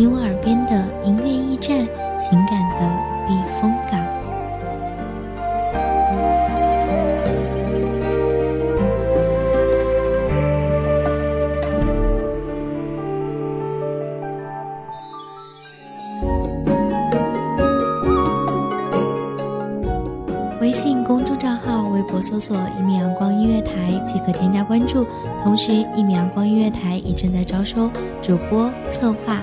你我耳边的音乐驿站，情感的避风港。微信公众账号、微博搜索“一米阳光音乐台”即可添加关注。同时，一米阳光音乐台也正在招收主播、策划、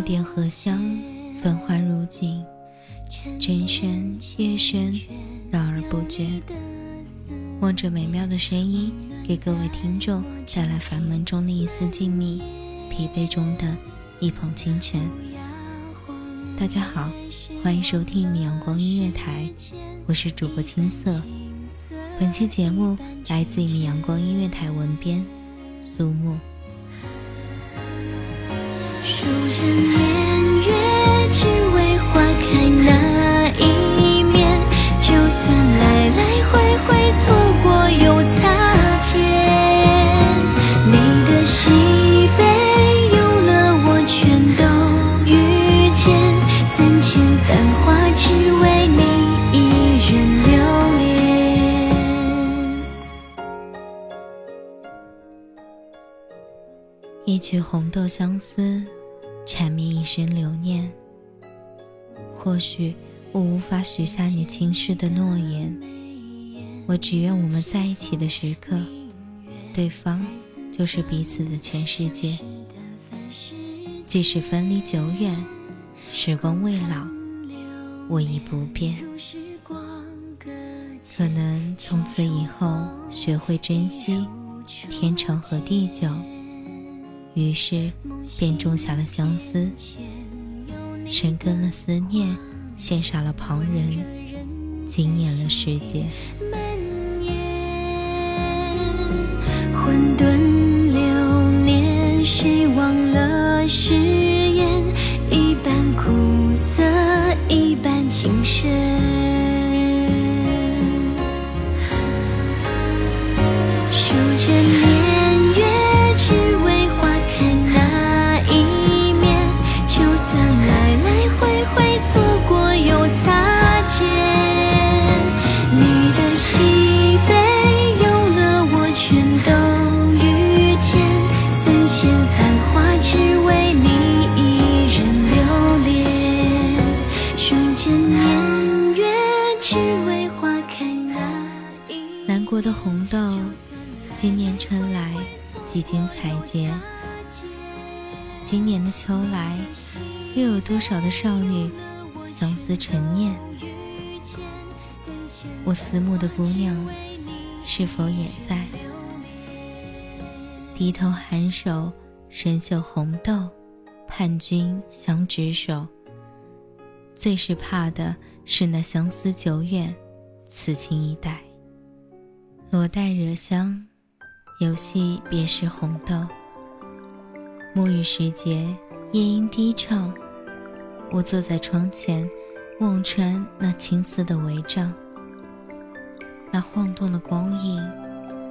点荷香，繁花如锦，真深夜深，绕而不绝。望着美妙的声音，给各位听众带来烦闷中的一丝静谧，疲惫中的一捧清泉。大家好，欢迎收听米阳光音乐台，我是主播青色。本期节目来自米阳光音乐台文编苏木。数着年月，只为花开那一面。就算来来回回错过又擦肩，你的喜悲有了我全都遇见。三千繁华，只为你一人留恋。一曲红豆相思，缠绵一生留念。或许我无法许下你轻视的诺言，我只愿我们在一起的时刻，对方就是彼此的全世界。即使分离久远，时光未老，我已不变。可能从此以后学会珍惜天长和地久。于是，便种下了相思，生根了思念，羡煞了旁人，惊艳了世界。少的少女相思成念？我思慕的姑娘，是否也在？低头含首，深嗅红豆，盼君相执手。最是怕的是那相思久远，此情已待。罗带惹香，游戏别是红豆。暮雨时节，夜莺低唱，我坐在窗前，望穿那青丝的帷帐。那晃动的光影，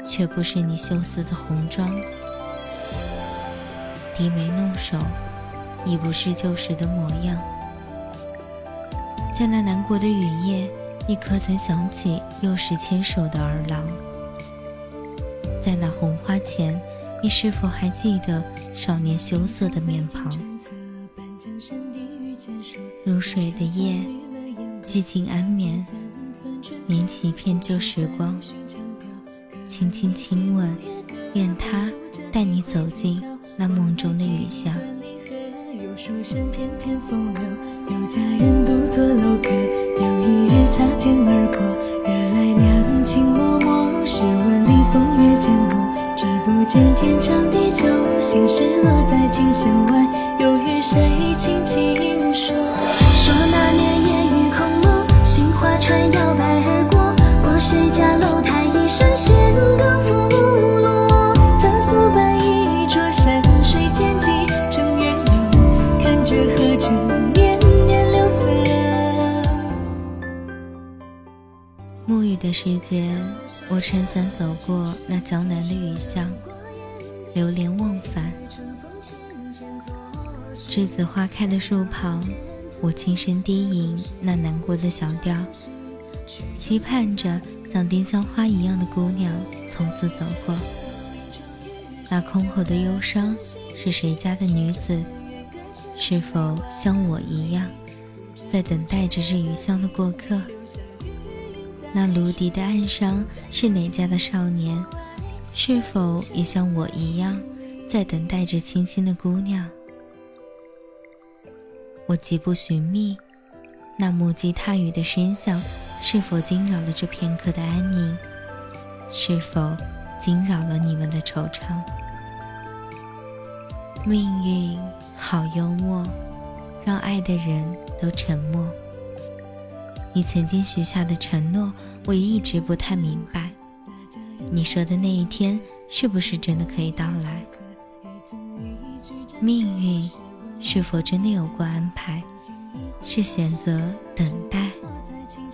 却不是你羞涩的红妆。低眉弄手，已不是旧时的模样。在那南国的雨夜，你可曾想起幼时牵手的儿郎？在那红花前，你是否还记得少年羞涩的面庞？如水的夜，寂静安眠。捻起一片旧时光，轻轻亲吻，愿他带你走进那梦中的雨巷。有书生翩翩风流，有佳人独坐楼阁。有一日擦肩而过，惹来两情脉脉。试问里风月渐浓，只不见天长地久。心事落在琴弦外，又与谁轻轻时节，我撑伞走过那江南的雨巷，流连忘返。栀子花开的树旁，我轻声低吟那难过的小调。期盼着像丁香花一样的姑娘从此走过。那空口的忧伤是谁家的女子？是否像我一样，在等待着这雨巷的过客？那芦笛的暗伤是哪家的少年？是否也像我一样，在等待着清新的姑娘？我疾步寻觅，那木屐踏雨的声响。是否惊扰了这片刻的安宁？是否惊扰了你们的惆怅？命运好幽默，让爱的人都沉默。你曾经许下的承诺，我一直不太明白。你说的那一天，是不是真的可以到来？命运是否真的有过安排？是选择等待？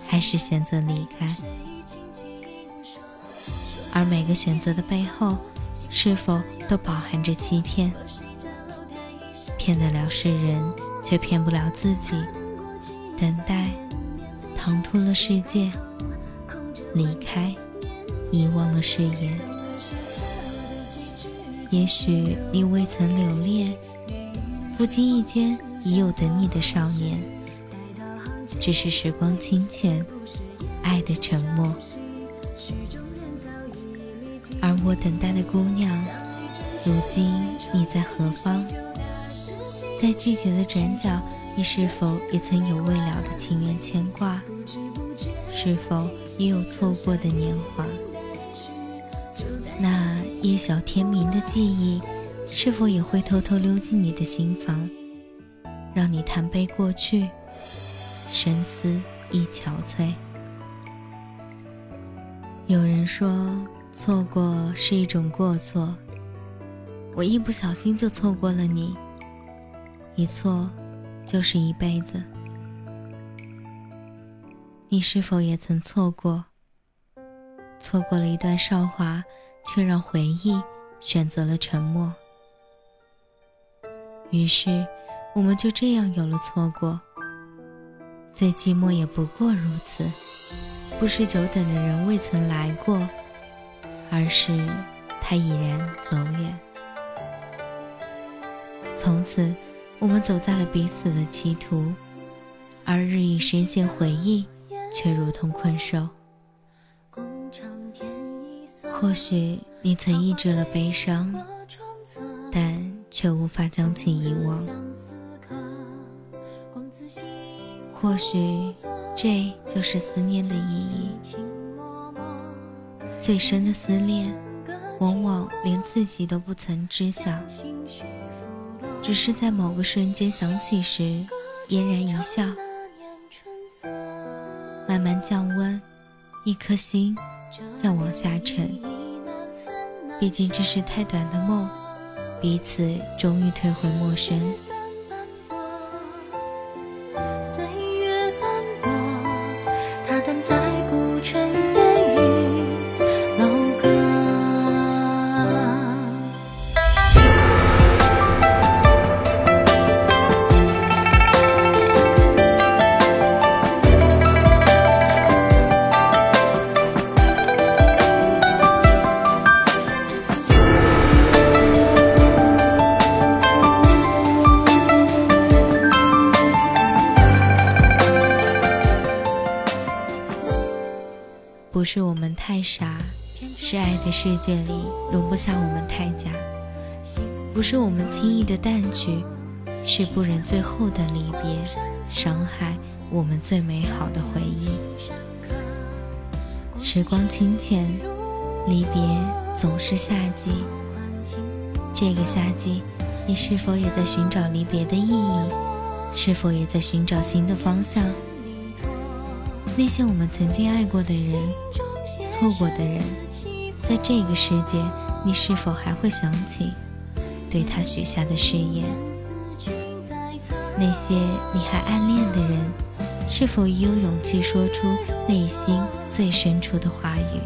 还是选择离开，而每个选择的背后，是否都饱含着欺骗？骗得了世人，却骗不了自己。等待，唐突了世界；离开，遗忘了誓言。也许你未曾留恋，不经意间已有等你的少年。只是时光清浅，爱的沉默。而我等待的姑娘，如今你在何方？在季节的转角，你是否也曾有未了的情缘牵挂？是否也有错过的年华？那夜晓天明的记忆，是否也会偷偷溜进你的心房，让你谈悲过去？深思亦憔悴。有人说，错过是一种过错。我一不小心就错过了你，一错就是一辈子。你是否也曾错过？错过了一段韶华，却让回忆选择了沉默。于是，我们就这样有了错过。最寂寞也不过如此，不是久等的人未曾来过，而是他已然走远。从此，我们走在了彼此的歧途，而日益深陷回忆，却如同困兽。或许你曾抑制了悲伤，但却无法将其遗忘。或许，这就是思念的意义。最深的思念，往往连自己都不曾知晓，只是在某个瞬间想起时，嫣然一笑，慢慢降温，一颗心在往下沉。毕竟这是太短的梦，彼此终于退回陌生。傻，是爱的世界里容不下我们太假；不是我们轻易的淡去，是不忍最后的离别，伤害我们最美好的回忆。时光清浅，离别总是夏季。这个夏季，你是否也在寻找离别的意义？是否也在寻找新的方向？那些我们曾经爱过的人，错过的人，在这个世界，你是否还会想起对他许下的誓言？那些你还暗恋的人，是否已有勇气说出内心最深处的话语？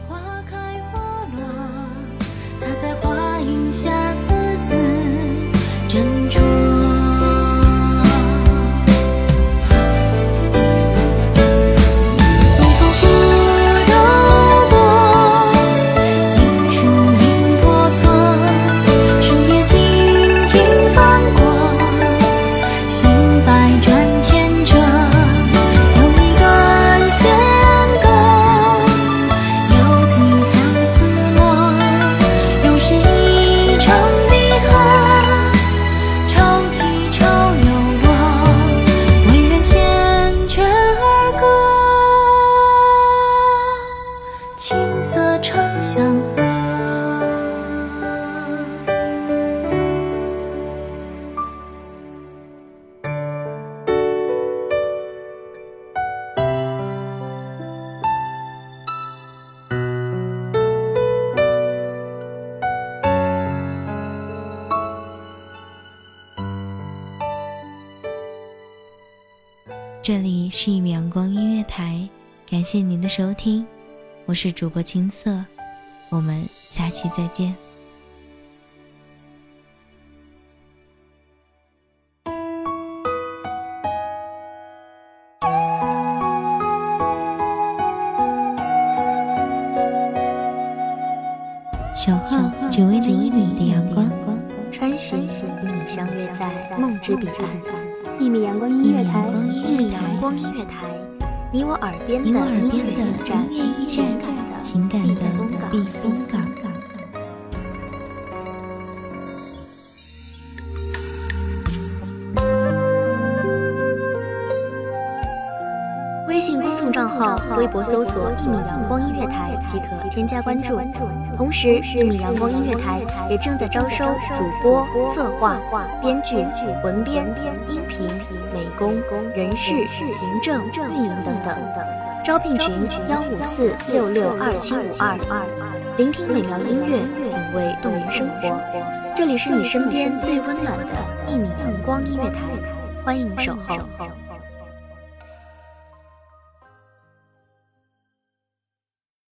琴瑟长相和。这里是一米阳光音乐台，感谢您的收听，我是主播青色，我们下期再见。守候只为那一米的阳光，穿行与你相约在梦之彼岸。一米阳光音乐台，一米阳光音乐台，你我耳边的音乐驿站，情感的避风港。微信公众账号，微博搜索“一米阳光音乐台”即可添加关注。同时，一米阳光音乐台也正在招收主播、策划、编剧、文编、音频、美工、人事、行政、运营等等。招聘群：幺五四六六二七五二。聆听美妙音乐，品味动人生活。这里是你身边最温暖的一米阳光音乐台，欢迎守候。